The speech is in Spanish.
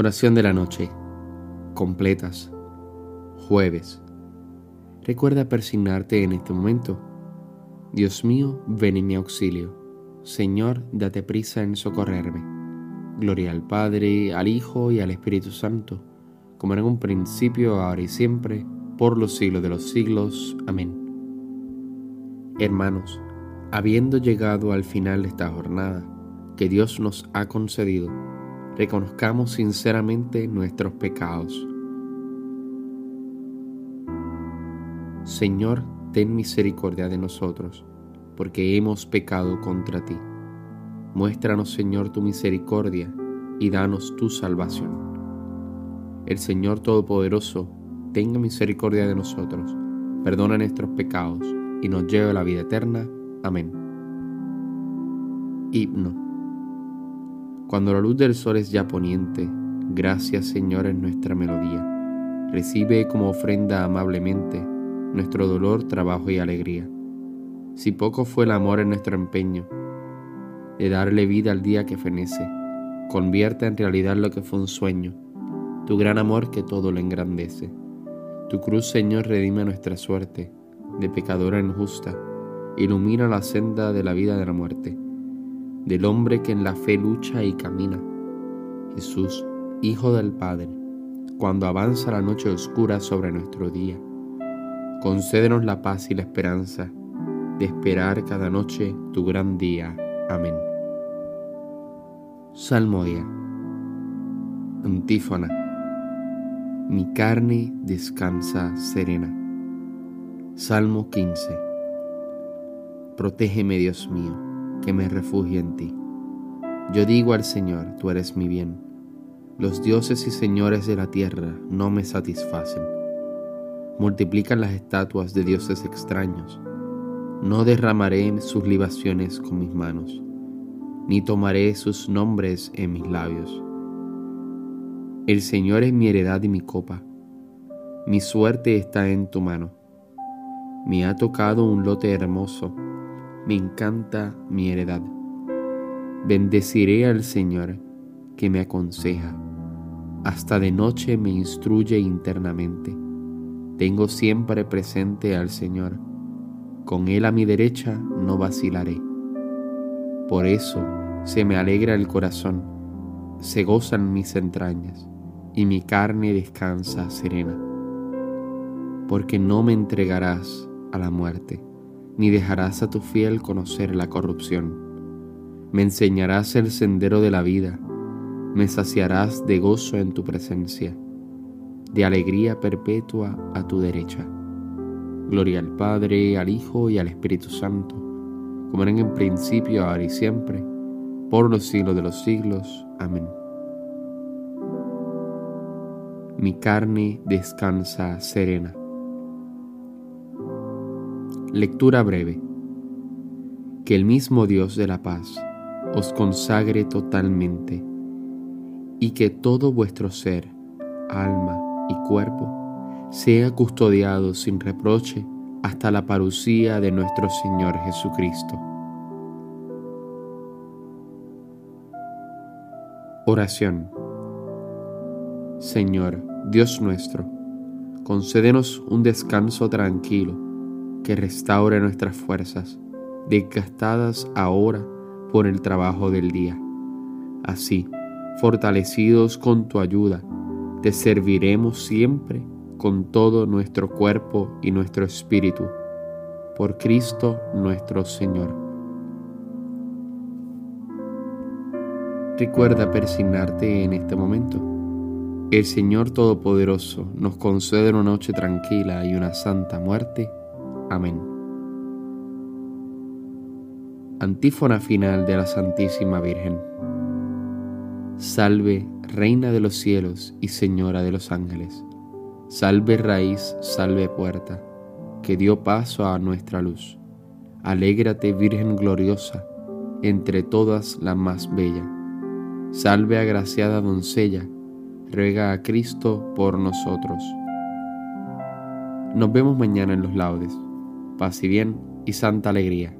Oración de la noche. Completas. Jueves. Recuerda persignarte en este momento. Dios mío, ven en mi auxilio. Señor, date prisa en socorrerme. Gloria al Padre, al Hijo y al Espíritu Santo, como en un principio, ahora y siempre, por los siglos de los siglos. Amén. Hermanos, habiendo llegado al final de esta jornada que Dios nos ha concedido, reconozcamos sinceramente nuestros pecados. Señor, ten misericordia de nosotros, porque hemos pecado contra ti. Muéstranos, Señor, tu misericordia y danos tu salvación. El Señor Todopoderoso tenga misericordia de nosotros, perdona nuestros pecados y nos lleve a la vida eterna. Amén. Himno. Cuando la luz del sol es ya poniente, gracias Señor en nuestra melodía. Recibe como ofrenda amablemente nuestro dolor, trabajo y alegría. Si poco fue el amor en nuestro empeño, de darle vida al día que fenece, convierte en realidad lo que fue un sueño, tu gran amor que todo lo engrandece. Tu cruz, Señor, redime nuestra suerte, de pecadora injusta, ilumina la senda de la vida de la muerte del hombre que en la fe lucha y camina. Jesús, Hijo del Padre, cuando avanza la noche oscura sobre nuestro día, concédenos la paz y la esperanza de esperar cada noche tu gran día. Amén. Salmodia. Antífona. Mi carne descansa serena. Salmo 15. Protégeme, Dios mío que me refugio en ti. Yo digo al Señor, tú eres mi bien. Los dioses y señores de la tierra no me satisfacen. Multiplican las estatuas de dioses extraños. No derramaré sus libaciones con mis manos, ni tomaré sus nombres en mis labios. El Señor es mi heredad y mi copa. Mi suerte está en tu mano. Me ha tocado un lote hermoso me encanta mi heredad. Bendeciré al Señor que me aconseja. Hasta de noche me instruye internamente. Tengo siempre presente al Señor. Con Él a mi derecha no vacilaré. Por eso se me alegra el corazón, se gozan mis entrañas y mi carne descansa serena. Porque no me entregarás a la muerte ni dejarás a tu fiel conocer la corrupción. Me enseñarás el sendero de la vida, me saciarás de gozo en tu presencia, de alegría perpetua a tu derecha. Gloria al Padre, al Hijo y al Espíritu Santo, como eran en principio, ahora y siempre, por los siglos de los siglos. Amén. Mi carne descansa serena Lectura breve. Que el mismo Dios de la paz os consagre totalmente y que todo vuestro ser, alma y cuerpo sea custodiado sin reproche hasta la parucía de nuestro Señor Jesucristo. Oración. Señor, Dios nuestro, concédenos un descanso tranquilo que restaure nuestras fuerzas, desgastadas ahora por el trabajo del día. Así, fortalecidos con tu ayuda, te serviremos siempre con todo nuestro cuerpo y nuestro espíritu, por Cristo nuestro Señor. Recuerda persignarte en este momento. El Señor Todopoderoso nos concede una noche tranquila y una santa muerte Amén. Antífona final de la Santísima Virgen. Salve, Reina de los cielos y Señora de los ángeles. Salve raíz, salve puerta, que dio paso a nuestra luz. Alégrate, Virgen gloriosa, entre todas la más bella. Salve, agraciada doncella, ruega a Cristo por nosotros. Nos vemos mañana en los laudes paz y bien y santa alegría.